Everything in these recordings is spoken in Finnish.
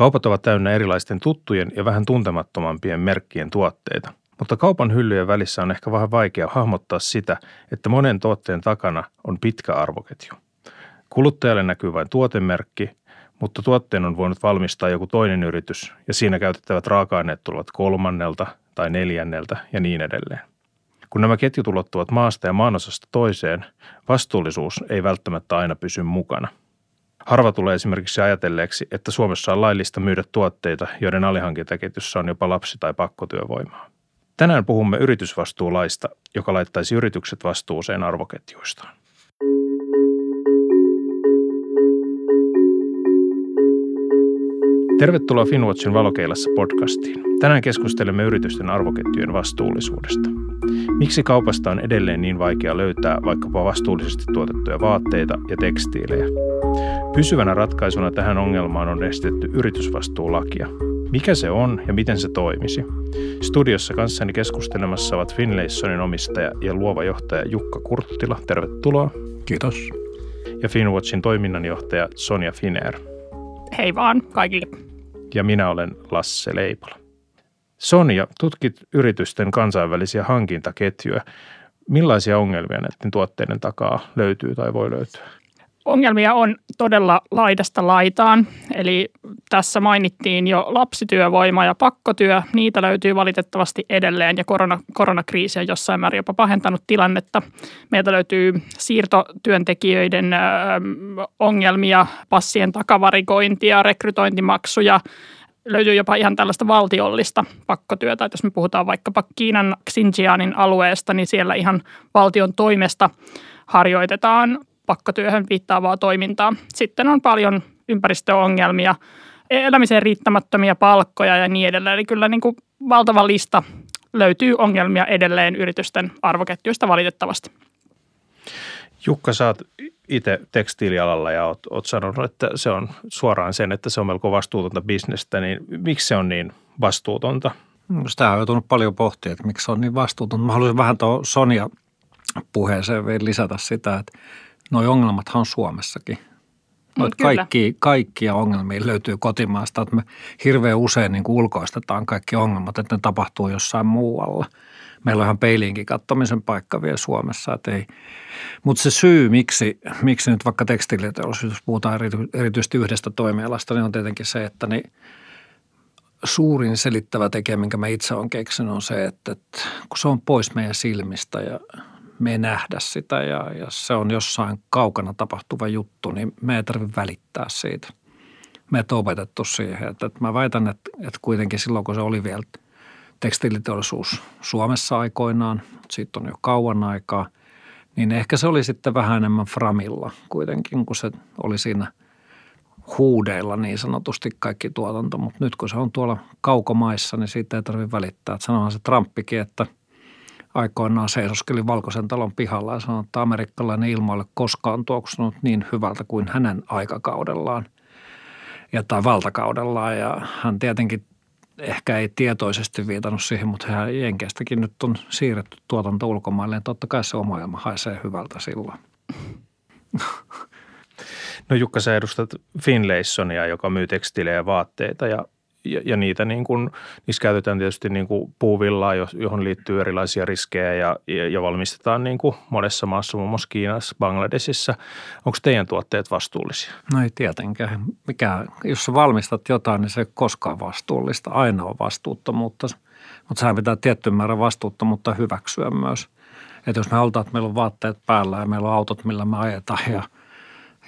Kaupat ovat täynnä erilaisten tuttujen ja vähän tuntemattomampien merkkien tuotteita, mutta kaupan hyllyjen välissä on ehkä vähän vaikea hahmottaa sitä, että monen tuotteen takana on pitkä arvoketju. Kuluttajalle näkyy vain tuotemerkki, mutta tuotteen on voinut valmistaa joku toinen yritys ja siinä käytettävät raaka-aineet tulevat kolmannelta tai neljänneltä ja niin edelleen. Kun nämä ketjut ulottuvat maasta ja maanosasta toiseen, vastuullisuus ei välttämättä aina pysy mukana. Harva tulee esimerkiksi ajatelleeksi, että Suomessa on laillista myydä tuotteita, joiden alihankintaketjussa on jopa lapsi- tai pakkotyövoimaa. Tänään puhumme yritysvastuulaista, joka laittaisi yritykset vastuuseen arvoketjuistaan. Tervetuloa Finwatchin valokeilassa podcastiin. Tänään keskustelemme yritysten arvoketjujen vastuullisuudesta. Miksi kaupasta on edelleen niin vaikea löytää vaikkapa vastuullisesti tuotettuja vaatteita ja tekstiilejä? Pysyvänä ratkaisuna tähän ongelmaan on estetty yritysvastuulakia. Mikä se on ja miten se toimisi? Studiossa kanssani keskustelemassa ovat Finlaysonin omistaja ja luova johtaja Jukka Kurttila. Tervetuloa. Kiitos. Ja Finwatchin toiminnanjohtaja Sonja Finer. Hei vaan kaikille. Ja minä olen Lasse Leipola. Sonja, tutkit yritysten kansainvälisiä hankintaketjuja. Millaisia ongelmia näiden tuotteiden takaa löytyy tai voi löytyä? Ongelmia on todella laidasta laitaan. Eli tässä mainittiin jo lapsityövoima ja pakkotyö. Niitä löytyy valitettavasti edelleen ja korona, koronakriisi on jossain määrin jopa pahentanut tilannetta. Meiltä löytyy siirtotyöntekijöiden ö, ongelmia, passien takavarikointia, rekrytointimaksuja – löytyy jopa ihan tällaista valtiollista pakkotyötä. Että jos me puhutaan vaikkapa Kiinan Xinjiangin alueesta, niin siellä ihan valtion toimesta harjoitetaan pakkotyöhön viittaavaa toimintaa. Sitten on paljon ympäristöongelmia, elämiseen riittämättömiä palkkoja ja niin edelleen. Eli kyllä niin kuin valtava lista löytyy ongelmia edelleen yritysten arvoketjuista valitettavasti. Jukka, sä oot itse tekstiilialalla ja oot, oot sanonut, että se on suoraan sen, että se on melko vastuutonta bisnestä, niin miksi se on niin vastuutonta? Sitä on joutunut paljon pohtia, että miksi se on niin vastuutonta. Mä haluaisin vähän tuohon Sonja puheeseen vielä lisätä sitä, että nuo ongelmathan on Suomessakin. Noit mm, kaikki, kaikkia ongelmia löytyy kotimaasta, että me hirveän usein niin ulkoistetaan kaikki ongelmat, että ne tapahtuu jossain muualla – meillä on ihan peiliinkin kattomisen paikka vielä Suomessa. ei. Mutta se syy, miksi, miksi nyt vaikka tekstiiliteollisuus, puhutaan erityisesti yhdestä toimialasta, niin on tietenkin se, että niin suurin selittävä tekijä, minkä mä itse olen keksinyt, on se, että, että kun se on pois meidän silmistä ja me ei nähdä sitä ja, ja se on jossain kaukana tapahtuva juttu, niin me ei tarvitse välittää siitä. Me ei opetettu siihen. Että, että mä väitän, että, että kuitenkin silloin, kun se oli vielä – tekstiiliteollisuus Suomessa aikoinaan, siitä on jo kauan aikaa, niin ehkä se oli sitten vähän enemmän framilla kuitenkin, kun se oli siinä huudeilla niin sanotusti kaikki tuotanto. Mutta nyt kun se on tuolla kaukomaissa, niin siitä ei tarvitse välittää. Sanohan se Trumpikin, että aikoinaan seisoskeli Valkoisen talon pihalla ja sanoi, että amerikkalainen ilmoille koskaan tuoksunut niin hyvältä kuin hänen aikakaudellaan ja tai valtakaudellaan. Ja hän tietenkin ehkä ei tietoisesti viitannut siihen, mutta hän Jenkeistäkin nyt on siirretty tuotanto ulkomaille. Ja totta kai se oma elämä haisee hyvältä silloin. No Jukka, sä edustat Finlaysonia, joka myy tekstiilejä ja vaatteita ja ja, ja niitä niin kuin, niissä käytetään tietysti niin kuin puuvillaa, johon liittyy erilaisia riskejä ja, ja, ja valmistetaan niin kuin monessa maassa, muun muassa Kiinassa, Bangladesissa. Onko teidän tuotteet vastuullisia? No ei tietenkään. Mikä, jos sä valmistat jotain, niin se ei koskaan vastuullista. Aina on vastuuttomuutta, mutta sehän pitää tietty määrä vastuuttomuutta hyväksyä myös. Että jos me halutaan, että meillä on vaatteet päällä ja meillä on autot, millä me ajetaan ja –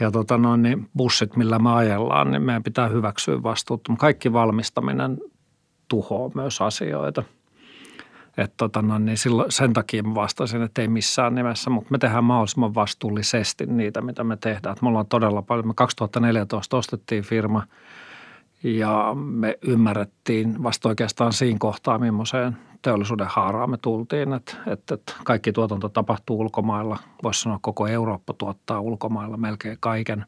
ja tota noin, niin bussit, millä me ajellaan, niin meidän pitää hyväksyä vastuutta. Kaikki valmistaminen tuhoaa myös asioita. Et tota noin, niin silloin, sen takia mä vastasin, että ei missään nimessä, mutta me tehdään mahdollisimman vastuullisesti niitä, mitä me tehdään. Et me ollaan todella paljon, me 2014 ostettiin firma ja me ymmärrettiin vasta oikeastaan siinä kohtaa, millaiseen teollisuuden haaraan me tultiin, että, että, että kaikki tuotanto tapahtuu ulkomailla. Voisi sanoa, koko Eurooppa tuottaa ulkomailla melkein kaiken.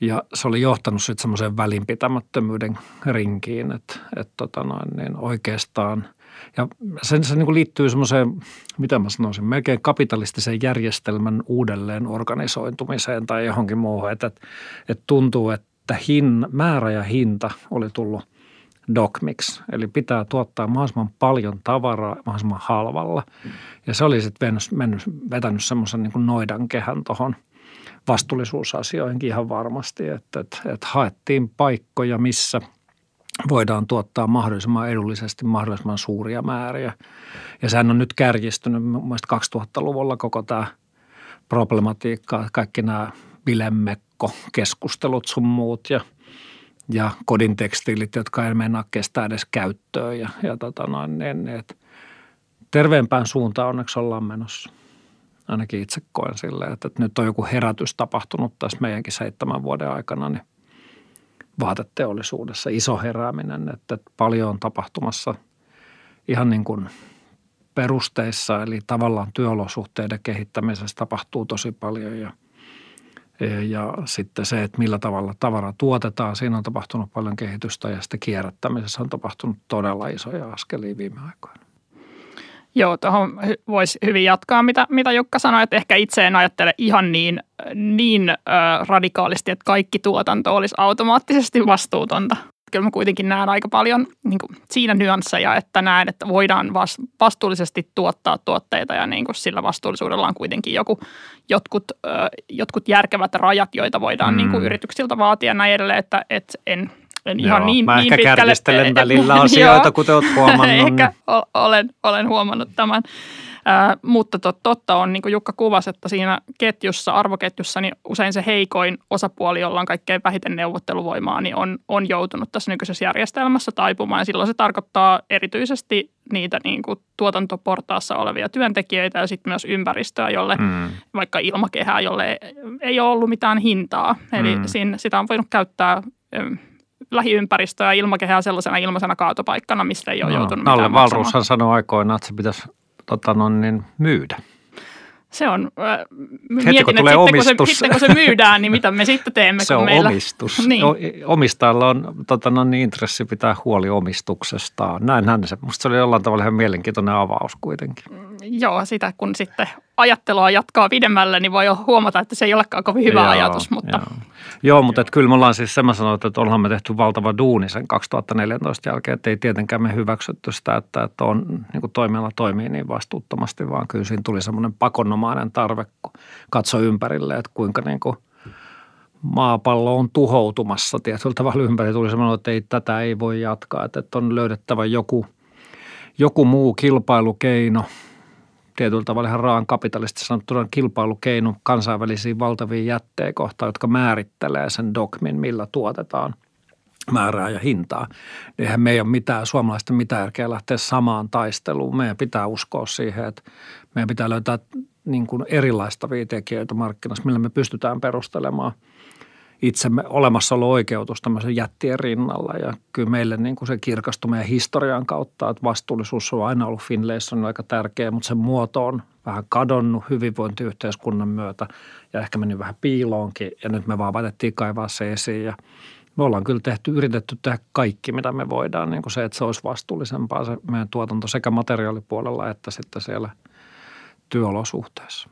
Ja se oli johtanut sitten semmoiseen välinpitämättömyyden rinkiin, että, että tota noin, niin oikeastaan – ja sen se niin liittyy semmoiseen, mitä mä sanoisin, melkein kapitalistisen järjestelmän uudelleen organisointumiseen tai johonkin muuhun. Että, että tuntuu, että että hin, määrä ja hinta oli tullut dogmix, eli pitää tuottaa mahdollisimman paljon tavaraa mahdollisimman halvalla. Ja se oli sitten mennyt, vetänyt semmoisen niin noidan kehän tuohon vastuullisuusasioihinkin ihan varmasti, että, että, että haettiin paikkoja, missä voidaan tuottaa mahdollisimman edullisesti mahdollisimman suuria määriä. Ja sehän on nyt kärjistynyt mielestäni 2000-luvulla koko tämä problematiikka, kaikki nämä bilemmekko-keskustelut sun muut ja – ja kodin tekstiilit, jotka ei mennä kestää edes käyttöön. Ja, ja tota noin, niin, että terveempään suuntaan onneksi ollaan menossa. Ainakin itse koen silleen, että, että nyt on joku herätys tapahtunut tässä meidänkin seitsemän vuoden aikana, niin vaateteollisuudessa iso herääminen, että, että paljon on tapahtumassa ihan niin kuin perusteissa, eli tavallaan työolosuhteiden kehittämisessä tapahtuu tosi paljon ja – ja sitten se, että millä tavalla tavara tuotetaan, siinä on tapahtunut paljon kehitystä ja sitten kierrättämisessä on tapahtunut todella isoja askelia viime aikoina. Joo, tuohon voisi hyvin jatkaa, mitä, mitä Jukka sanoi, että ehkä itse en ajattele ihan niin, niin äh, radikaalisti, että kaikki tuotanto olisi automaattisesti vastuutonta kyllä mä kuitenkin näen aika paljon niin kuin siinä nyansseja, että näen, että voidaan vastuullisesti tuottaa tuotteita ja niin kuin sillä vastuullisuudella on kuitenkin joku, jotkut, jotkut järkevät rajat, joita voidaan mm. niin kuin yrityksiltä vaatia näin edelleen, että, että en, en Joo, ihan niin, mä niin ehkä pitkälle. välillä asioita, kuten olet huomannut. ehkä niin. olen, olen huomannut tämän. Ää, mutta tot, totta on, niin kuin Jukka kuvasi, että siinä ketjussa, arvoketjussa, niin usein se heikoin osapuoli, jolla on kaikkein vähiten neuvotteluvoimaa, niin on, on joutunut tässä nykyisessä järjestelmässä taipumaan. Ja silloin se tarkoittaa erityisesti niitä niin kuin tuotantoportaassa olevia työntekijöitä ja sitten myös ympäristöä, jolle mm. vaikka ilmakehää, jolle ei ole ollut mitään hintaa. Eli mm. siinä, sitä on voinut käyttää lähiympäristöä ja ilmakehää sellaisena ilmaisena kaatopaikkana, mistä ei ole no, joutunut Nalle Valruushan sanoi aikoinaan, että se pitäisi tota, no, niin, myydä. Se on, äh, mietin, kun tulee että sitten kun, se, sitten kun se myydään, niin mitä me sitten teemme? Se on meillä... omistus. Niin. Omistajalla on tota, no, niin, intressi pitää huoli omistuksestaan. Näinhän se. Minusta se oli jollain tavalla ihan mielenkiintoinen avaus kuitenkin. Mm, joo, sitä kun sitten ajattelua jatkaa pidemmälle, niin voi huomata, että se ei olekaan kovin hyvä joo, ajatus. Mutta... Joo, joo mutta että kyllä me ollaan siis, mä sanoin, että ollaan me tehty valtava duuni sen 2014 jälkeen, että ei tietenkään me hyväksytty sitä, että, että on, niin kuin toimiala toimii niin vastuuttomasti, vaan kyllä siinä tuli semmoinen pakonomainen tarve katsoa ympärille, että kuinka niin kuin maapallo on tuhoutumassa tietyllä tavalla ympäri. Tuli semmoinen, että ei, tätä ei voi jatkaa, että on löydettävä joku, joku muu kilpailukeino – tietyllä tavalla ihan raan kapitalistisesti sanottuna kilpailukeino kansainvälisiin valtaviin jätteen kohtaan, jotka määrittelee sen dogmin, millä tuotetaan määrää ja hintaa. Eihän me ei ole mitään, suomalaisten mitään järkeä lähteä samaan taisteluun. Meidän pitää uskoa siihen, että meidän pitää löytää niin kuin erilaista viitekijöitä markkinassa, millä me pystytään perustelemaan – itsemme olemassaolo-oikeutus tämmöisen jättien rinnalla. Ja kyllä meille niin kuin se kirkastui meidän historian kautta, että vastuullisuus on aina ollut Finlayson aika tärkeä, mutta sen muoto on vähän kadonnut hyvinvointiyhteiskunnan myötä ja ehkä mennyt vähän piiloonkin. Ja nyt me vaan päätettiin kaivaa se esiin ja me ollaan kyllä tehty, yritetty tehdä kaikki, mitä me voidaan, niin kuin se, että se olisi vastuullisempaa se meidän tuotanto sekä materiaalipuolella että sitten siellä työolosuhteessa.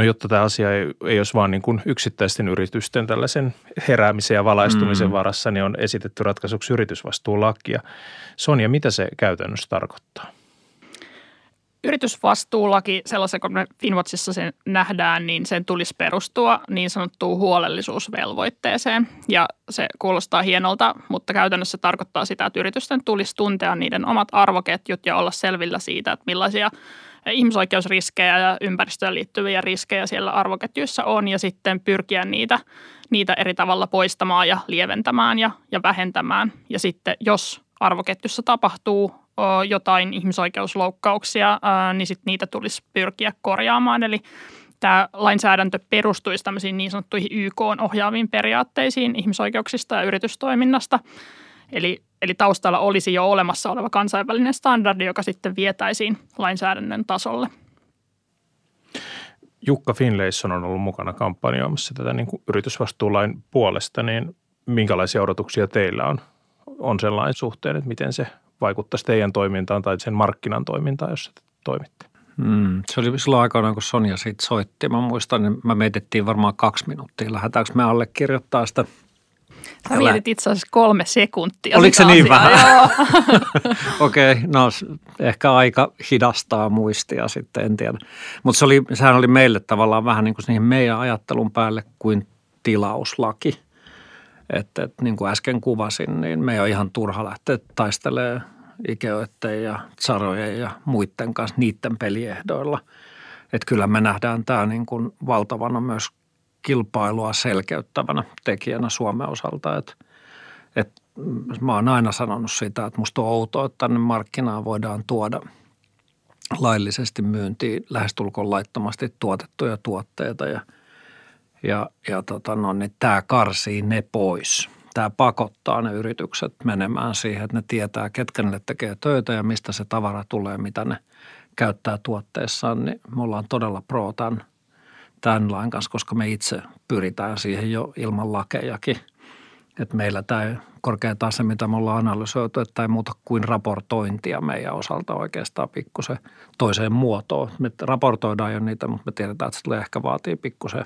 No jotta tämä asia ei, ei olisi vain niin kuin yksittäisten yritysten tällaisen heräämisen ja valaistumisen mm. varassa, niin on esitetty ratkaisuksi yritysvastuulakia. Sonja, mitä se käytännössä tarkoittaa? Yritysvastuulaki, sellaisen kun me Finwatchissa sen nähdään, niin sen tulisi perustua niin sanottuun huolellisuusvelvoitteeseen. Ja se kuulostaa hienolta, mutta käytännössä tarkoittaa sitä, että yritysten tulisi tuntea niiden omat arvoketjut ja olla selvillä siitä, että millaisia – ihmisoikeusriskejä ja ympäristöön liittyviä riskejä siellä arvoketjuissa on ja sitten pyrkiä niitä, niitä eri tavalla poistamaan ja lieventämään ja, ja vähentämään. Ja sitten jos arvoketjussa tapahtuu jotain ihmisoikeusloukkauksia, niin sitten niitä tulisi pyrkiä korjaamaan. Eli tämä lainsäädäntö perustuisi tämmöisiin niin sanottuihin YK-ohjaaviin periaatteisiin ihmisoikeuksista ja yritystoiminnasta. Eli Eli taustalla olisi jo olemassa oleva kansainvälinen standardi, joka sitten vietäisiin lainsäädännön tasolle. Jukka Finlayson on ollut mukana kampanjoimassa tätä niin kuin yritysvastuulain puolesta, niin minkälaisia odotuksia teillä on, on sellainen suhteen, että miten se vaikuttaisi teidän toimintaan tai sen markkinan toimintaan, jos te toimitte? Mm, se oli silloin aikanaan, kun Sonja siitä soitti. Mä muistan, niin mä mietettiin varmaan kaksi minuuttia. Lähdetäänkö me allekirjoittaa sitä Sä mietit itse asiassa kolme sekuntia. Oliko se niin vähän? Okei, okay, no ehkä aika hidastaa muistia sitten, en tiedä. Mutta se oli, sehän oli meille tavallaan vähän niin kuin siihen meidän ajattelun päälle kuin tilauslaki. Että et, niin kuin äsken kuvasin, niin me ei ole ihan turha lähteä taistelemaan Ikeoiden ja Tsarojen ja muiden kanssa niiden peliehdoilla. Että kyllä me nähdään tämä niin kuin valtavana myös kilpailua selkeyttävänä tekijänä Suomen osalta. Että, että mä oon aina sanonut sitä, että musta on outoa, että tänne markkinaan voidaan tuoda laillisesti myyntiin lähestulkoon laittomasti tuotettuja tuotteita ja, ja, ja tota no, niin tämä karsii ne pois. Tämä pakottaa ne yritykset menemään siihen, että ne tietää, ketkä ne tekee töitä ja mistä se tavara tulee, mitä ne käyttää tuotteessaan. Niin me ollaan todella pro tämän tämän lain kanssa, koska me itse pyritään siihen jo ilman lakejakin. Että meillä tämä korkea tase, mitä me ollaan analysoitu, että ei muuta kuin raportointia meidän osalta oikeastaan pikkusen toiseen muotoon. Me raportoidaan jo niitä, mutta me tiedetään, että se tulee ehkä vaatii pikkusen,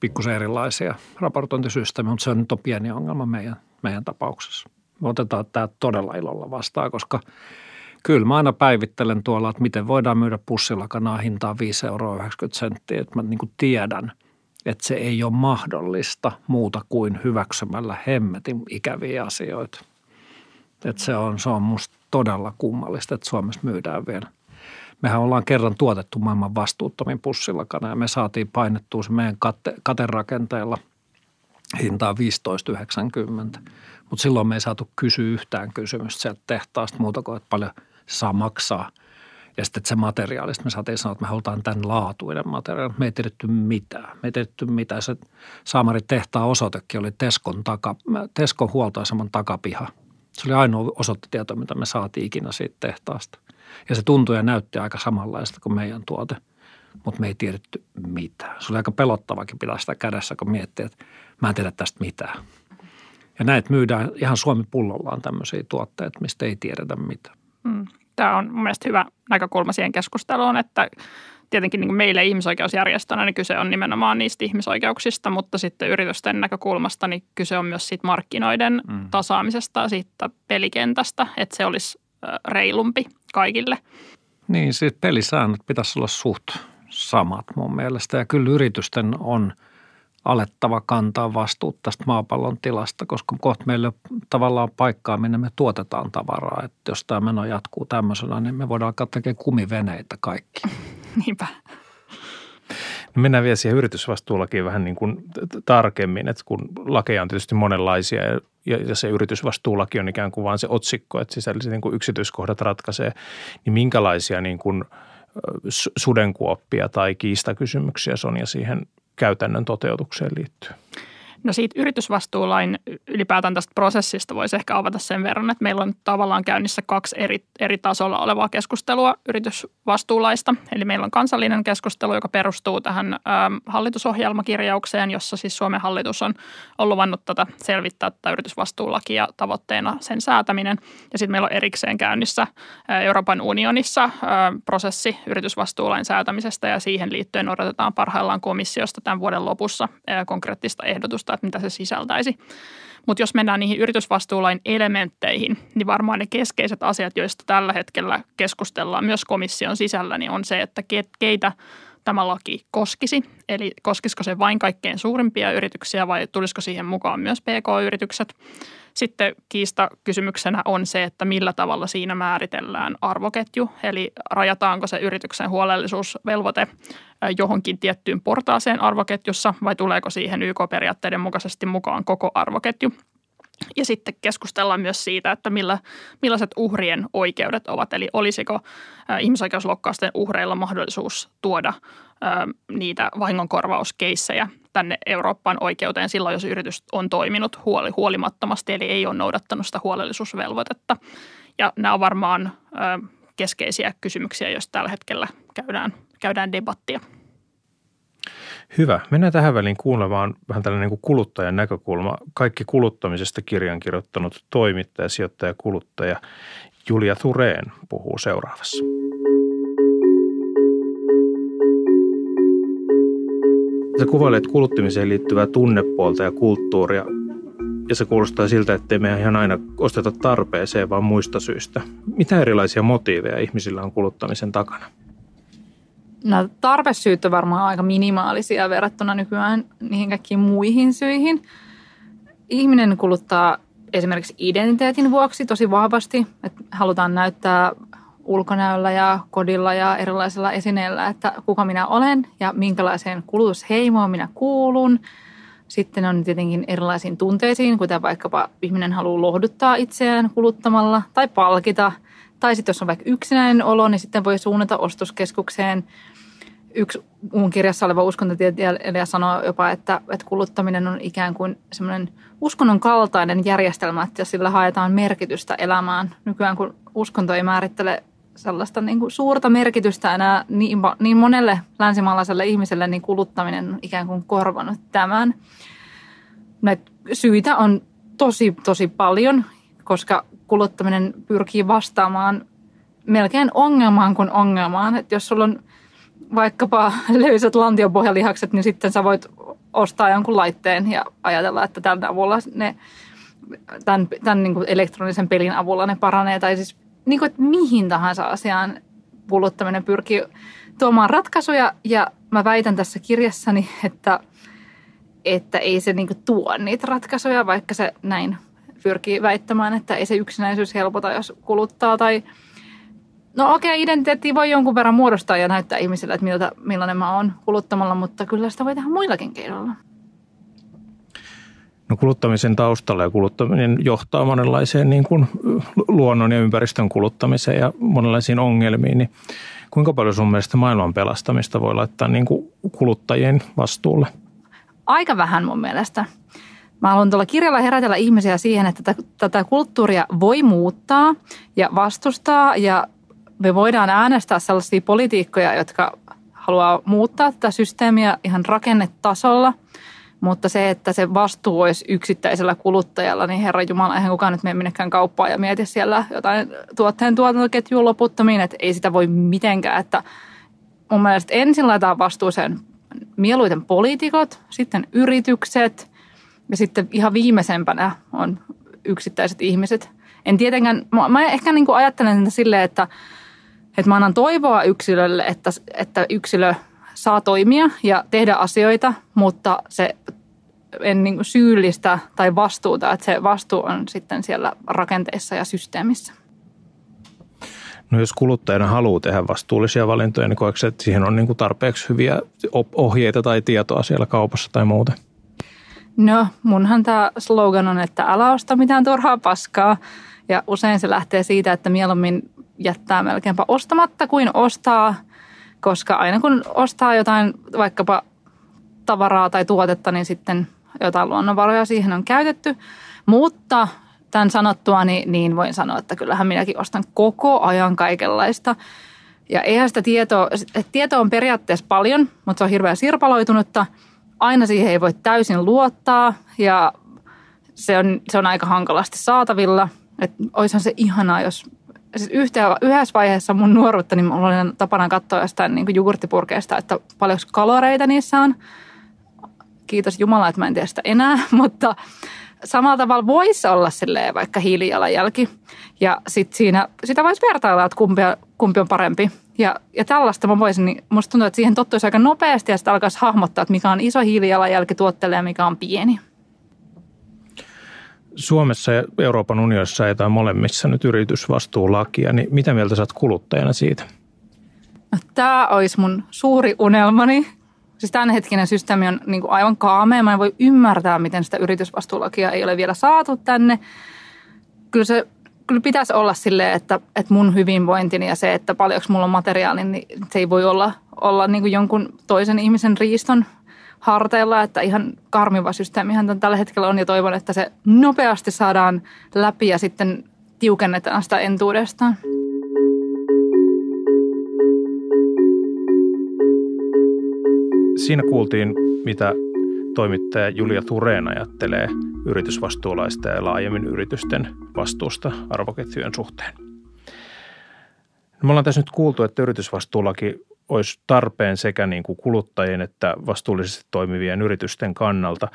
pikkusen erilaisia raportointisysteemejä, mutta se on nyt on pieni ongelma meidän, meidän tapauksessa. Me otetaan tämä todella ilolla vastaan, koska – Kyllä mä aina päivittelen tuolla, että miten voidaan myydä pussilakanaa hintaa 5 euroa 90 senttiä. Että mä niin kuin tiedän, että se ei ole mahdollista muuta kuin hyväksymällä hemmetin ikäviä asioita. Että se on, se on musta todella kummallista, että Suomessa myydään vielä. Mehän ollaan kerran tuotettu maailman vastuuttomin pussilakana ja me saatiin painettua se meidän kate, katerakenteella hintaa 15,90. Mutta silloin me ei saatu kysyä yhtään kysymystä sieltä tehtaasta muuta kuin, että paljon – saa maksaa. Ja sitten että se materiaalista me saatiin sanoa, että me halutaan tämän laatuinen materiaali. Me ei tiedetty mitään. Me ei tiedetty mitään. Se Saamari tehtaan osoitekin oli Teskon, taka, Teskon huoltoaseman takapiha. Se oli ainoa osoittetieto, mitä me saatiin ikinä siitä tehtaasta. Ja se tuntui ja näytti aika samanlaista kuin meidän tuote, mutta me ei tiedetty mitään. Se oli aika pelottavakin pitää sitä kädessä, kun miettii, että mä en tiedä tästä mitään. Ja näitä myydään ihan Suomi pullollaan tämmöisiä tuotteita, mistä ei tiedetä mitään. Mm. Tämä on mielestäni hyvä näkökulma siihen keskusteluun, että tietenkin niin meille ihmisoikeusjärjestönä niin kyse on nimenomaan niistä ihmisoikeuksista, mutta sitten yritysten näkökulmasta niin kyse on myös siitä markkinoiden mm. tasaamisesta, siitä pelikentästä, että se olisi reilumpi kaikille. Niin, siis pelisäännöt pitäisi olla suht samat mun mielestä ja kyllä yritysten on – alettava kantaa vastuut tästä maapallon tilasta, koska kohta meillä tavallaan paikkaa, minne me tuotetaan tavaraa. Että jos tämä meno jatkuu tämmöisenä, niin me voidaan alkaa tekemään kumiveneitä kaikki. Niinpä. No mennään vielä siihen yritysvastuulakiin vähän niin kuin tarkemmin, että kun lakeja on tietysti monenlaisia ja, se yritysvastuulaki on ikään kuin vain se otsikko, että sisälliset niin kuin yksityiskohdat ratkaisee, niin minkälaisia niin kuin sudenkuoppia tai kiistakysymyksiä Sonja siihen käytännön toteutukseen liittyy? No siitä yritysvastuulain ylipäätään tästä prosessista voisi ehkä avata sen verran, että meillä on tavallaan käynnissä kaksi eri, eri tasolla olevaa keskustelua yritysvastuulaista. Eli meillä on kansallinen keskustelu, joka perustuu tähän ä, hallitusohjelmakirjaukseen, jossa siis Suomen hallitus on, on luvannut tätä selvittää tätä yritysvastuulakia tavoitteena sen säätäminen. Ja sitten meillä on erikseen käynnissä ä, Euroopan unionissa ä, prosessi yritysvastuulain säätämisestä ja siihen liittyen odotetaan parhaillaan komissiosta tämän vuoden lopussa ä, konkreettista ehdotusta ehdotusta, että mitä se sisältäisi. Mutta jos mennään niihin yritysvastuulain elementteihin, niin varmaan ne keskeiset asiat, joista tällä hetkellä keskustellaan myös komission sisällä, niin on se, että keitä tämä laki koskisi. Eli koskisiko se vain kaikkein suurimpia yrityksiä vai tulisiko siihen mukaan myös PK-yritykset. Sitten kiista kysymyksenä on se, että millä tavalla siinä määritellään arvoketju, eli rajataanko se yrityksen huolellisuusvelvoite johonkin tiettyyn portaaseen arvoketjussa vai tuleeko siihen YK-periaatteiden mukaisesti mukaan koko arvoketju. Ja sitten keskustellaan myös siitä, että millä, millaiset uhrien oikeudet ovat. Eli olisiko ihmisoikeusloukkausten uhreilla mahdollisuus tuoda niitä vahingonkorvauskeissejä tänne Euroopan oikeuteen silloin, jos yritys on toiminut huoli, huolimattomasti, eli ei ole noudattanut sitä huolellisuusvelvoitetta. Ja nämä on varmaan keskeisiä kysymyksiä, joista tällä hetkellä käydään, käydään debattia. Hyvä. Mennään tähän väliin kuulemaan vähän tällainen niin kuluttajan näkökulma. Kaikki kuluttamisesta kirjan kirjoittanut toimittaja, sijoittaja, kuluttaja Julia Thureen puhuu seuraavassa. Sä kuvailet kuluttamiseen liittyvää tunnepuolta ja kulttuuria, ja se kuulostaa siltä, että me ihan aina osteta tarpeeseen, vaan muista syistä. Mitä erilaisia motiiveja ihmisillä on kuluttamisen takana? No, tarvesyyt on varmaan aika minimaalisia verrattuna nykyään niihin kaikkiin muihin syihin. Ihminen kuluttaa esimerkiksi identiteetin vuoksi tosi vahvasti, että halutaan näyttää ulkonäöllä ja kodilla ja erilaisilla esineillä, että kuka minä olen ja minkälaiseen kulutusheimoon minä kuulun. Sitten on tietenkin erilaisiin tunteisiin, kuten vaikkapa ihminen haluaa lohduttaa itseään kuluttamalla tai palkita. Tai sitten jos on vaikka yksinäinen olo, niin sitten voi suunnata ostoskeskukseen. Yksi mun kirjassa oleva uskontotieteilijä sanoo jopa, että, että kuluttaminen on ikään kuin semmoinen uskonnon kaltainen järjestelmä, että sillä haetaan merkitystä elämään. Nykyään kun uskonto ei määrittele sellaista niin kuin suurta merkitystä enää niin, niin monelle länsimaalaiselle ihmiselle, niin kuluttaminen on ikään kuin korvanut tämän. Näitä syitä on tosi, tosi paljon, koska kuluttaminen pyrkii vastaamaan melkein ongelmaan kuin ongelmaan. Että jos sulla on vaikkapa löysät lantiopohjalihakset, niin sitten sä voit ostaa jonkun laitteen ja ajatella, että tämän avulla ne, tämän, tämän niin kuin elektronisen pelin avulla ne paranee. Tai siis niin kuin, että mihin tahansa asiaan kuluttaminen pyrkii tuomaan ratkaisuja ja mä väitän tässä kirjassani, että, että ei se niin kuin, tuo niitä ratkaisuja, vaikka se näin pyrkii väittämään, että ei se yksinäisyys helpota, jos kuluttaa tai No okei, okay, identiteetti voi jonkun verran muodostaa ja näyttää ihmisille, että miltä, millainen mä oon kuluttamalla, mutta kyllä sitä voi tehdä muillakin keinoilla. No kuluttamisen taustalla ja kuluttaminen johtaa monenlaiseen niin kuin luonnon ja ympäristön kuluttamiseen ja monenlaisiin ongelmiin. Niin kuinka paljon sun mielestä maailman pelastamista voi laittaa niin kuin kuluttajien vastuulle? Aika vähän mun mielestä. Mä haluan tuolla kirjalla herätellä ihmisiä siihen, että tätä kulttuuria voi muuttaa ja vastustaa ja me voidaan äänestää sellaisia politiikkoja, jotka haluaa muuttaa tätä systeemiä ihan rakennetasolla – mutta se, että se vastuu olisi yksittäisellä kuluttajalla, niin herra Jumala, eihän kukaan nyt mene minnekään kauppaan ja mieti siellä jotain tuotteen tuotantoketjuun loputtomiin, että ei sitä voi mitenkään. Että mun mielestä ensin laitetaan vastuuseen mieluiten poliitikot, sitten yritykset ja sitten ihan viimeisempänä on yksittäiset ihmiset. En tietenkään, mä ehkä niin kuin ajattelen sitä silleen, että, että mä annan toivoa yksilölle, että, että yksilö saa toimia ja tehdä asioita, mutta se en niin syyllistä tai vastuuta, että se vastuu on sitten siellä rakenteissa ja systeemissä. No jos kuluttajana haluaa tehdä vastuullisia valintoja, niin koetko että siihen on niin kuin tarpeeksi hyviä ohjeita tai tietoa siellä kaupassa tai muuta? No munhan tämä slogan on, että älä osta mitään turhaa paskaa. Ja usein se lähtee siitä, että mieluummin jättää melkeinpä ostamatta kuin ostaa – koska aina kun ostaa jotain vaikkapa tavaraa tai tuotetta, niin sitten jotain luonnonvaroja siihen on käytetty. Mutta tämän sanottua, niin, niin voin sanoa, että kyllähän minäkin ostan koko ajan kaikenlaista. Ja eihän sitä tietoa, tietoa on periaatteessa paljon, mutta se on hirveän sirpaloitunutta. Aina siihen ei voi täysin luottaa ja se on, se on aika hankalasti saatavilla. Että olisihan se ihanaa, jos siis yhtä, yhdessä vaiheessa mun nuoruutta, niin mulla oli tapana katsoa jostain niin jogurttipurkeista, että paljonko kaloreita niissä on. Kiitos Jumala, että mä en tiedä sitä enää, mutta samalla tavalla voisi olla silleen vaikka hiilijalanjälki. Ja sit siinä, sitä voisi vertailla, että kumpi, kumpi on parempi. Ja, ja tällaista mä voisin, niin musta tuntuu, että siihen tottuisi aika nopeasti ja sitten alkaisi hahmottaa, että mikä on iso hiilijalanjälki tuotteelle ja mikä on pieni. Suomessa ja Euroopan unionissa ajetaan molemmissa nyt yritysvastuulakia, niin mitä mieltä saat kuluttajana siitä? No, tämä olisi mun suuri unelmani. Siis tämänhetkinen systeemi on niin kuin aivan kaamea. Mä en voi ymmärtää, miten sitä yritysvastuulakia ei ole vielä saatu tänne. Kyllä se kyllä pitäisi olla silleen, että, että mun hyvinvointini ja se, että paljonko mulla on materiaali, niin se ei voi olla, olla niin kuin jonkun toisen ihmisen riiston harteilla, että ihan karmiva systeemihän tällä hetkellä on ja toivon, että se nopeasti saadaan läpi ja sitten tiukennetaan sitä entuudestaan. Siinä kuultiin, mitä toimittaja Julia Tureen ajattelee yritysvastuulaista ja laajemmin yritysten vastuusta arvoketjujen suhteen. No me ollaan tässä nyt kuultu, että yritysvastuulaki olisi tarpeen sekä niin kuin kuluttajien että vastuullisesti toimivien yritysten kannalta.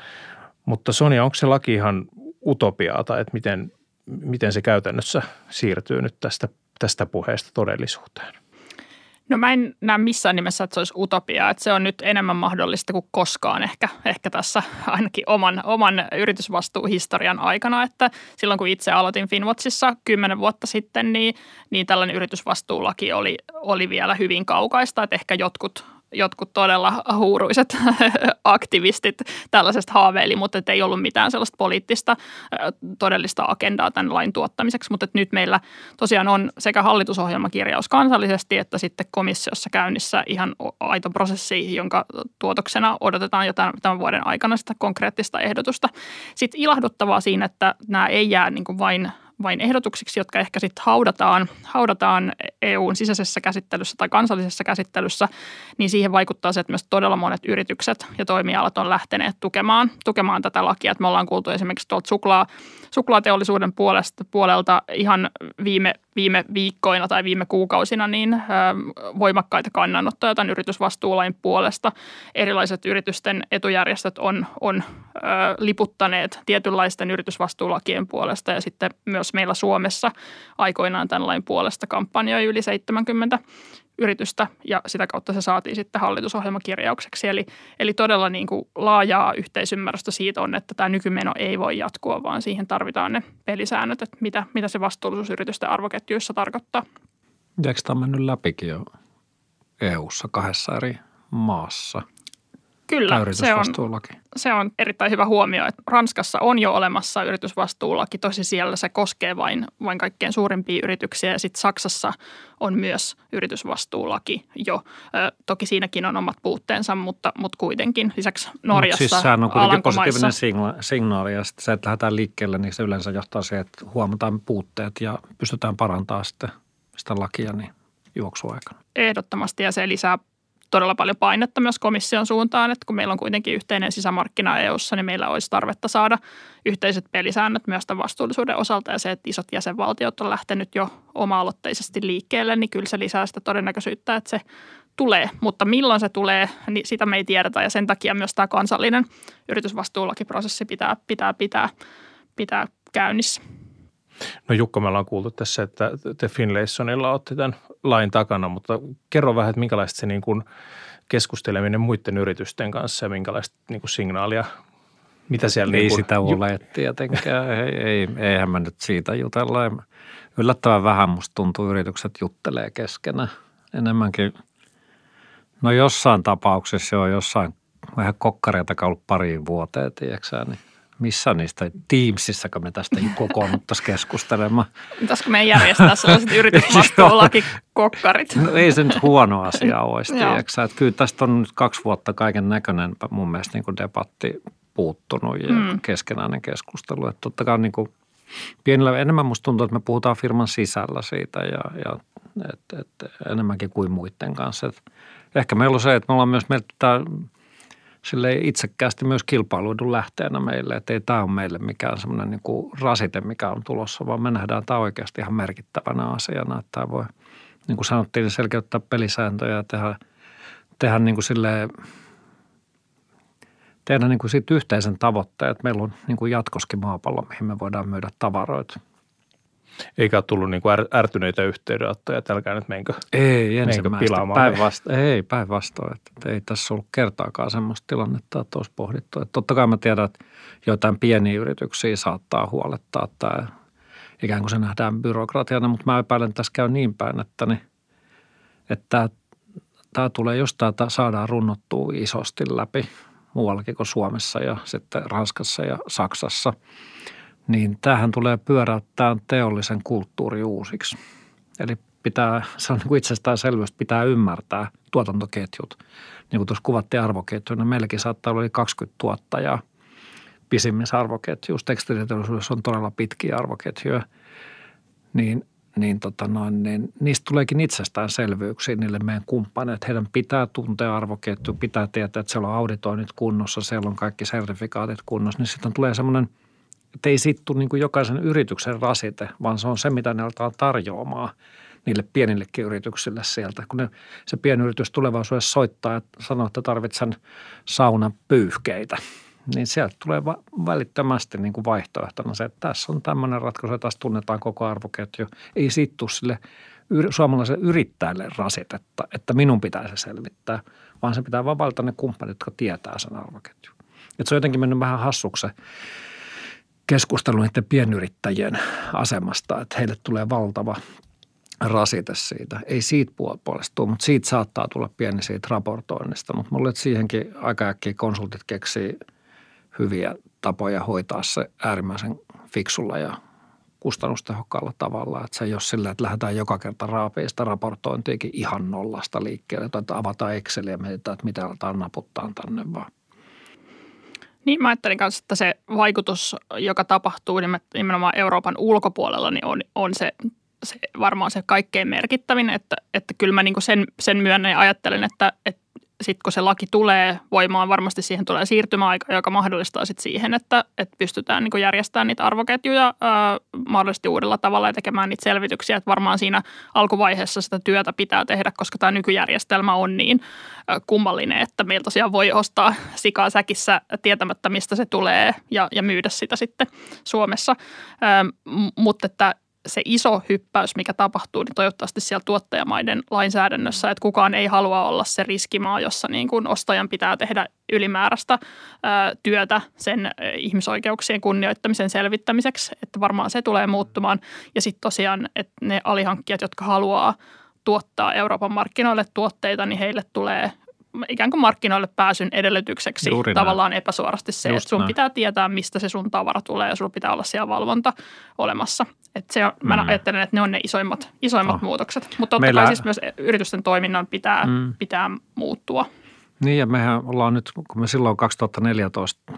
Mutta Sonia, onko se laki ihan utopiaa tai että miten, miten se käytännössä siirtyy nyt tästä, tästä puheesta todellisuuteen? No mä en näe missään nimessä, että se olisi utopia. Että se on nyt enemmän mahdollista kuin koskaan ehkä, ehkä tässä ainakin oman, oman yritysvastuuhistorian aikana. Että silloin kun itse aloitin Finwatchissa kymmenen vuotta sitten, niin, niin tällainen yritysvastuulaki oli, oli vielä hyvin kaukaista. Että ehkä jotkut jotkut todella huuruiset aktivistit tällaisesta haaveili, mutta ei ollut mitään sellaista poliittista todellista agendaa tämän lain tuottamiseksi. Mutta nyt meillä tosiaan on sekä hallitusohjelmakirjaus kansallisesti että sitten komissiossa käynnissä ihan aito prosessi, jonka tuotoksena odotetaan jo tämän vuoden aikana sitä konkreettista ehdotusta. Sitten ilahduttavaa siinä, että nämä ei jää niin kuin vain – vain ehdotuksiksi, jotka ehkä sitten haudataan, haudataan EUn sisäisessä käsittelyssä tai kansallisessa käsittelyssä, niin siihen vaikuttaa se, että myös todella monet yritykset ja toimialat on lähteneet tukemaan, tukemaan tätä lakia. Että me ollaan kuultu esimerkiksi tuolta suklaa, suklaateollisuuden puolesta, puolelta ihan viime viime viikkoina tai viime kuukausina niin voimakkaita kannanottoja tämän yritysvastuulain puolesta. Erilaiset yritysten etujärjestöt on, on liputtaneet tietynlaisten yritysvastuulakien puolesta ja sitten myös meillä Suomessa aikoinaan tämän lain puolesta kampanjoi yli 70 yritystä ja sitä kautta se saatiin sitten hallitusohjelmakirjaukseksi. Eli, eli todella niin kuin laajaa yhteisymmärrystä siitä on, että tämä nykymeno ei voi jatkua, vaan siihen tarvitaan ne pelisäännöt, että mitä, mitä se vastuullisuus yritysten arvoketjuissa tarkoittaa. Eikö tämä mennyt läpikin jo EU-ssa kahdessa eri maassa – Kyllä, se on, se on erittäin hyvä huomio, että Ranskassa on jo olemassa yritysvastuulaki, tosi siellä se koskee vain, vain kaikkein suurimpia yrityksiä ja sitten Saksassa on myös yritysvastuulaki jo. Ö, toki siinäkin on omat puutteensa, mutta, mutta kuitenkin lisäksi Norjassa, Mut siis sehän on kuitenkin positiivinen signa- signaali ja sitten se, että lähdetään liikkeelle, niin se yleensä johtaa siihen, että huomataan puutteet ja pystytään parantamaan sitten sitä lakia niin juoksuaikana. Ehdottomasti ja se lisää todella paljon painetta myös komission suuntaan, että kun meillä on kuitenkin yhteinen sisämarkkina EU:ssa, niin meillä olisi tarvetta saada yhteiset pelisäännöt myös tämän vastuullisuuden osalta. Ja se, että isot jäsenvaltiot on lähtenyt jo oma-aloitteisesti liikkeelle, niin kyllä se lisää sitä todennäköisyyttä, että se tulee, mutta milloin se tulee, niin sitä me ei tiedetä. Ja sen takia myös tämä kansallinen yritysvastuulakiprosessi pitää pitää, pitää, pitää käynnissä. No Jukka, me ollaan kuultu tässä, että te Finlaysonilla olette tämän lain takana, mutta kerro vähän, että minkälaista se niin kuin keskusteleminen muiden yritysten kanssa ja minkälaista niin kuin signaalia, mitä siellä... Ei niin kuin, sitä ole tietenkään, ei, ei, eihän mä nyt siitä jutella. Yllättävän vähän musta tuntuu yritykset juttelee keskenään enemmänkin. No jossain tapauksessa on jossain vähän kokkareita ollut pariin vuoteen, tiedätkö niin – missä niistä Teamsissäkö me tästä kokoonnuttaisiin keskustelemaan? Pitäisikö me järjestää sellaiset yritysvastuulakikokkarit? no ei se nyt huono asia olisi, tiedätkö? Että kyllä tästä on nyt kaksi vuotta kaiken näköinen mun mielestä niin kuin debatti puuttunut ja mm. keskenäinen keskustelu. Että totta kai niin kuin pienellä, enemmän musta tuntuu, että me puhutaan firman sisällä siitä ja, ja et, et, enemmänkin kuin muiden kanssa. Et ehkä meillä on se, että me ollaan myös, meiltä sille itsekkäästi myös kilpailuidun lähteenä meille, että ei tämä ole meille mikään semmoinen niin kuin rasite, mikä on tulossa, vaan me nähdään tämä oikeasti ihan merkittävänä asiana, että tämä voi, niin kuin sanottiin, selkeyttää pelisääntöjä ja tehdä, tehdä niin kuin silleen, tehdä niin kuin siitä yhteisen tavoitteen, että meillä on niin kuin jatkoskin maapallo, mihin me voidaan myydä tavaroita – eikä ole tullut niin kuin ärtyneitä yhteydenottoja, että älkää nyt menkö, Ei ensimmäistä, päinvastoin. Ei päinvastoin, että ei tässä ollut kertaakaan semmoista tilannetta, että olisi pohdittu. Että totta kai mä tiedän, että joitain pieniä yrityksiä saattaa huolettaa tämä ikään kuin se nähdään byrokratiana, mutta mä epäilen, että tässä käy niin päin, että, niin, että tämä, tämä tulee, jos tämä saadaan runnottua isosti läpi muuallakin kuin Suomessa ja sitten Ranskassa ja Saksassa – niin tähän tulee pyöräyttää teollisen kulttuuri uusiksi. Eli pitää, se on niin itsestäänselvyys, pitää ymmärtää tuotantoketjut. Niin kuin tuossa kuvattiin arvoketjuina, meilläkin saattaa olla yli 20 tuottajaa pisimmissä arvoketjuissa. Tekstiiliteollisuudessa on todella pitkiä arvoketjuja. Niin, niin, tota noin, niin niistä tuleekin itsestäänselvyyksiä niille meidän kumppaneille. Heidän pitää tuntea arvoketju, pitää tietää, että siellä on auditoinnit kunnossa, siellä on kaikki sertifikaatit kunnossa. Niin sitten tulee semmoinen – että ei siitä tule niin kuin jokaisen yrityksen rasite, vaan se on se, mitä ne aletaan tarjoamaan niille pienillekin yrityksille sieltä. Kun ne, se pienyritys tulevaisuudessa soittaa ja sanoo, että tarvitsen saunan pyyhkeitä, niin sieltä tulee va- välittömästi niin kuin vaihtoehtona se, että tässä on tämmöinen ratkaisu, että tässä tunnetaan koko arvoketju. Ei siitä tule sille suomalaiselle yrittäjälle rasitetta, että minun pitää se selvittää, vaan se pitää vaan valita ne kumppanit, jotka tietää sen arvoketjun. Et se on jotenkin mennyt vähän hassuksi keskustelu niiden pienyrittäjien asemasta, että heille tulee valtava rasite siitä. Ei siitä puolesta tule, mutta siitä saattaa tulla pieni siitä raportoinnista. Mutta mulle siihenkin aika äkkiä konsultit keksii hyviä tapoja hoitaa se äärimmäisen fiksulla ja kustannustehokkaalla tavalla. Että se ei ole sillä, että lähdetään joka kerta raapeista raportointiikin ihan nollasta liikkeelle, että avataan Excel ja mietitään, että mitä aletaan naputtaa tänne vaan. Niin mä ajattelin kanssa, että se vaikutus, joka tapahtuu nimenomaan Euroopan ulkopuolella, niin on, on se, se varmaan se kaikkein merkittävin, että, että kyllä mä niin sen, sen myönnän ja ajattelen, että, että sitten kun se laki tulee voimaan, varmasti siihen tulee siirtymäaika, joka mahdollistaa sitten siihen, että, että pystytään niin järjestämään niitä arvoketjuja ää, mahdollisesti uudella tavalla ja tekemään niitä selvityksiä. Että varmaan siinä alkuvaiheessa sitä työtä pitää tehdä, koska tämä nykyjärjestelmä on niin ää, kummallinen, että meillä tosiaan voi ostaa sikaa säkissä tietämättä, mistä se tulee ja, ja myydä sitä sitten Suomessa. Ää, mutta että se iso hyppäys, mikä tapahtuu, niin toivottavasti siellä tuottajamaiden lainsäädännössä, että kukaan ei halua olla se riskimaa, jossa niin kuin ostajan pitää tehdä ylimääräistä työtä sen ihmisoikeuksien kunnioittamisen selvittämiseksi, että varmaan se tulee muuttumaan. Ja sitten tosiaan, että ne alihankkijat, jotka haluaa tuottaa Euroopan markkinoille tuotteita, niin heille tulee ikään kuin markkinoille pääsyn edellytykseksi Juuri tavallaan näin. epäsuorasti se, Just että sun näin. pitää tietää, mistä se sun tavara tulee ja sulla pitää olla siellä valvonta olemassa. Et se on, mm. Mä ajattelen, että ne on ne isoimmat, isoimmat oh. muutokset. Mutta totta Meillä... kai siis myös yritysten toiminnan pitää, mm. pitää muuttua. Niin ja mehän ollaan nyt, kun me silloin 2014-2015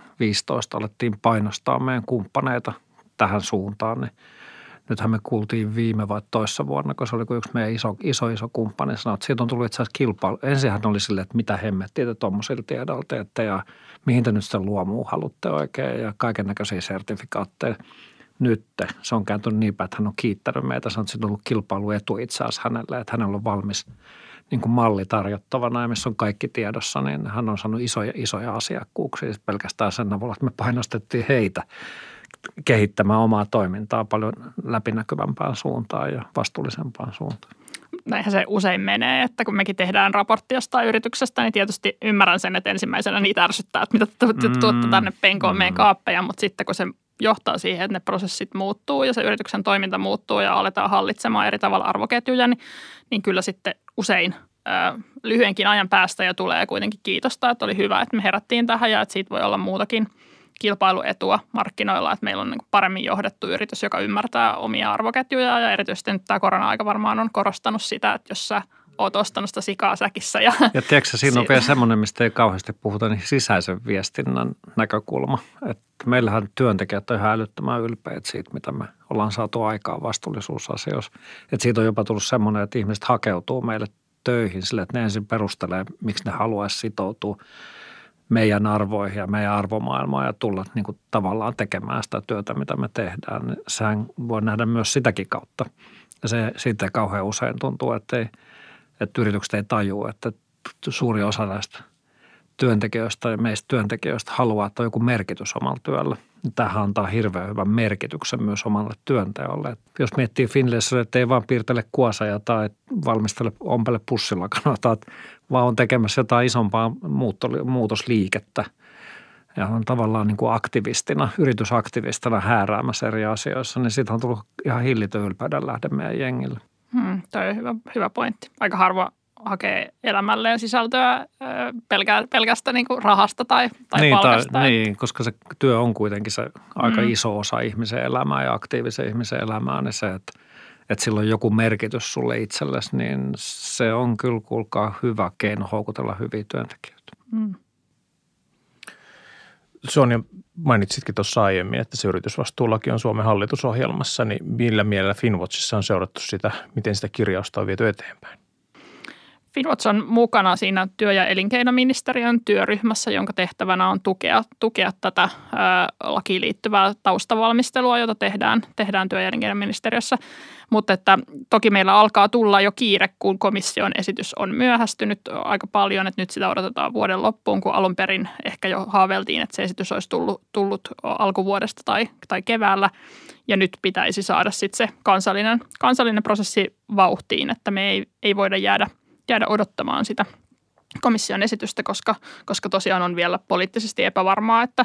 alettiin painostaa meidän kumppaneita tähän suuntaan, niin – nythän me kuultiin viime vai toissa vuonna, kun se oli yksi meidän iso, iso, iso kumppani sanoi, että siitä on tullut itse asiassa kilpailu. Ensinhän oli silleen, että mitä hemmettiä te tuommoisilla tiedoilla teette ja mihin te nyt sitä luomua haluatte oikein ja kaiken näköisiä sertifikaatteja. Nyt se on kääntynyt niin päin, että hän on kiittänyt meitä. Siitä on ollut kilpailuetu itse asiassa hänelle, että hänellä on valmis niin kuin malli tarjottavana ja missä on kaikki tiedossa, niin hän on saanut isoja, isoja asiakkuuksia pelkästään sen avulla, että me painostettiin heitä kehittämään omaa toimintaa paljon läpinäkyvämpään suuntaan ja vastuullisempaan suuntaan. Näinhän se usein menee, että kun mekin tehdään raportti jostain yrityksestä, niin tietysti ymmärrän sen, että ensimmäisenä niitä ärsyttää, että mitä te tuotte tänne penkoon meidän mm. kaappeja, mutta sitten kun se johtaa siihen, että ne prosessit muuttuu ja se yrityksen toiminta muuttuu ja aletaan hallitsemaan eri tavalla arvoketjuja, niin, niin kyllä sitten usein ö, lyhyenkin ajan päästä ja tulee kuitenkin kiitosta, että oli hyvä, että me herättiin tähän ja että siitä voi olla muutakin – kilpailuetua markkinoilla, että meillä on niin paremmin johdettu yritys, joka ymmärtää omia arvoketjuja ja erityisesti nyt tämä korona-aika varmaan on korostanut sitä, että jos sä oot ostanut sitä sikaa säkissä. Ja, ja tiedätkö, siinä on vielä semmoinen, mistä ei kauheasti puhuta, niin sisäisen viestinnän näkökulma. Että meillähän työntekijät on ihan älyttömän ylpeät siitä, mitä me ollaan saatu aikaan vastuullisuusasioissa. Että siitä on jopa tullut semmoinen, että ihmiset hakeutuu meille töihin sille, että ne ensin perustelee, miksi ne haluaisi sitoutua – meidän arvoihin ja meidän arvomaailmaan ja tulla niin kuin tavallaan tekemään sitä työtä, mitä me tehdään. Niin sehän voi nähdä myös sitäkin kautta. Ja se siitä kauhean usein tuntuu, että, ei, että yritykset ei tajua, että suuri osa näistä työntekijöistä ja meistä työntekijöistä haluaa, että on joku merkitys omalla työllä. Tähän antaa hirveän hyvän merkityksen myös omalle työnteolle. Et jos miettii Finlayssa, että ei vaan piirtele kuosaja tai valmistele ompele pussilla tai vaan on tekemässä jotain isompaa muutosliikettä ja on tavallaan niin kuin aktivistina, yritysaktivistina hääräämässä eri asioissa, niin siitä on tullut ihan hillitön ylpeyden lähde meidän jengille. Hmm, toi on hyvä, hyvä pointti. Aika harva hakee elämälleen sisältöä pelkä, pelkästä niin kuin rahasta tai, tai niin, palkasta. Tai, niin, koska se työ on kuitenkin se aika mm. iso osa ihmisen elämää ja aktiivisen ihmisen elämää, niin se, että että sillä on joku merkitys sulle itsellesi, niin se on kyllä kuulkaa hyvä keino houkutella hyviä työntekijöitä. Mm. Sonja, mainitsitkin tuossa aiemmin, että se yritysvastuulaki on Suomen hallitusohjelmassa, niin millä mielellä Finwatchissa on seurattu sitä, miten sitä kirjausta on viety eteenpäin? Finwatch on mukana siinä työ- ja elinkeinoministeriön työryhmässä, jonka tehtävänä on tukea, tukea tätä ää, lakiin liittyvää taustavalmistelua, jota tehdään, tehdään työ- ja elinkeinoministeriössä. Mutta että toki meillä alkaa tulla jo kiire, kun komission esitys on myöhästynyt aika paljon, että nyt sitä odotetaan vuoden loppuun, kun alun perin ehkä jo haaveltiin, että se esitys olisi tullut, tullut alkuvuodesta tai, tai keväällä. Ja nyt pitäisi saada sitten se kansallinen, kansallinen prosessi vauhtiin, että me ei, ei voida jäädä, jäädä odottamaan sitä komission esitystä, koska, koska tosiaan on vielä poliittisesti epävarmaa, että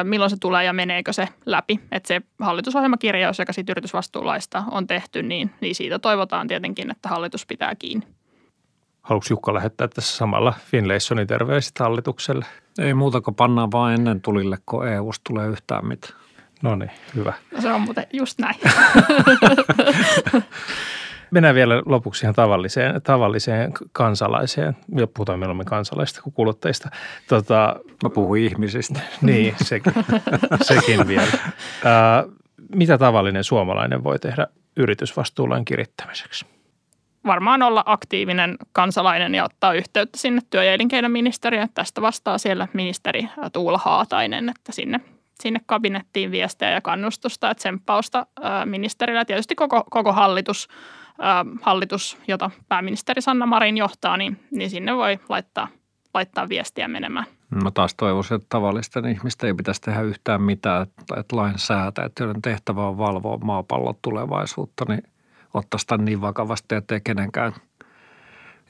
ö, milloin se tulee ja meneekö se läpi. Että se hallitusohjelmakirjaus, joka siitä yritysvastuulaista on tehty, niin, niin siitä toivotaan tietenkin, että hallitus pitää kiinni. Haluatko Jukka lähettää tässä samalla Finlaysonin terveiset hallitukselle? Ei muuta kuin pannaan vaan ennen tulille, kun EUsta tulee yhtään mitään. No niin, hyvä. No se on muuten just näin. Mennään vielä lopuksi ihan tavalliseen, tavalliseen kansalaiseen. Ja puhutaan mieluummin kansalaisista kuin kuluttajista. Tota, Mä puhun ihmisistä. Niin, sekin, sekin vielä. Ää, mitä tavallinen suomalainen voi tehdä yritysvastuulain kirittämiseksi? Varmaan olla aktiivinen kansalainen ja ottaa yhteyttä sinne työ- ja elinkeinoministeriöön. Tästä vastaa siellä ministeri Tuula Haatainen, että sinne sinne kabinettiin viestejä ja kannustusta, että tsemppausta ministerillä. Tietysti koko, koko hallitus, hallitus, jota pääministeri Sanna Marin johtaa, niin, niin sinne voi laittaa, laittaa viestiä menemään. Mä taas toivoisin, että tavallisten ihmisten ei pitäisi tehdä yhtään mitään, että, että lainsäätäjät, joiden tehtävä on valvoa maapallon tulevaisuutta, niin ottaa sitä niin vakavasti, ettei kenenkään,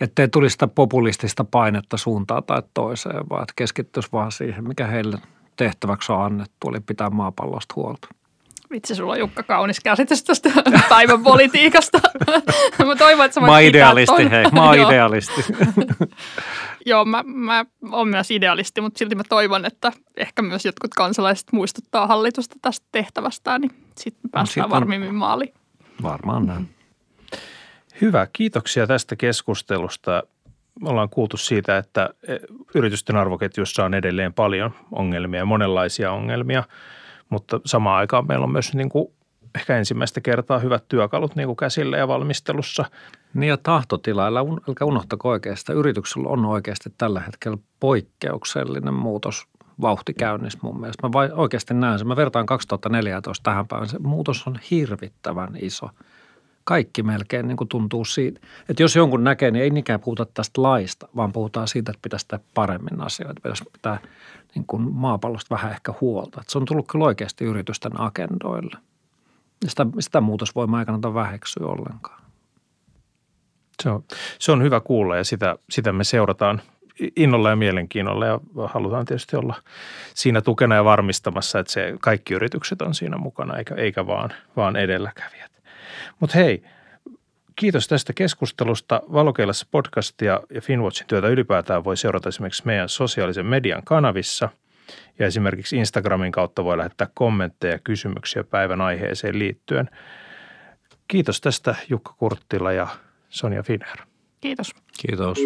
ettei tulisi sitä populistista painetta suuntaan tai toiseen, vaan että keskittyisi vaan siihen, mikä heille tehtäväksi on annettu, oli pitää maapallosta huolta. Vitsi, sulla on Jukka kaunis käsitys tästä päivän politiikasta. mä toivon, että sä voit Mä idealisti, hei. Mä oon idealisti. Joo, mä, mä oon myös idealisti, mutta silti mä toivon, että ehkä myös jotkut kansalaiset muistuttaa hallitusta tästä tehtävästään, niin sitten päästään no, varmimmin maaliin. Varmaan näin. Hyvä, kiitoksia tästä keskustelusta ollaan kuultu siitä, että e, yritysten arvoketjussa on edelleen paljon ongelmia, monenlaisia ongelmia, mutta samaan aikaan meillä on myös niin kuin ehkä ensimmäistä kertaa hyvät työkalut niin kuin käsillä ja valmistelussa. Niin ja tahtotila, älä unohtako oikeastaan. Yrityksellä on oikeasti tällä hetkellä poikkeuksellinen muutos vauhti käynnissä mun mielestä. Mä vai, oikeasti näen sen. Mä vertaan 2014 tähän päivään. Se muutos on hirvittävän iso – kaikki melkein niin kuin tuntuu siitä. Että jos jonkun näkee, niin ei niinkään puhuta tästä laista, vaan puhutaan siitä, että pitäisi tehdä paremmin asioita. Pitäisi pitää niin kuin maapallosta vähän ehkä huolta. Että se on tullut kyllä oikeasti yritysten agendoille. Ja sitä, sitä muutosvoimaa ei kannata väheksyä ollenkaan. Se on, se on hyvä kuulla ja sitä, sitä me seurataan innolla ja mielenkiinnolla ja halutaan tietysti olla siinä tukena ja varmistamassa, että se kaikki yritykset on siinä mukana eikä, eikä vaan, vaan edelläkävijät. Mutta hei, kiitos tästä keskustelusta. Valokeilassa podcastia ja Finwatchin työtä ylipäätään voi seurata esimerkiksi meidän sosiaalisen median kanavissa. Ja esimerkiksi Instagramin kautta voi lähettää kommentteja ja kysymyksiä päivän aiheeseen liittyen. Kiitos tästä Jukka Kurttila ja Sonja Finher. Kiitos. Kiitos.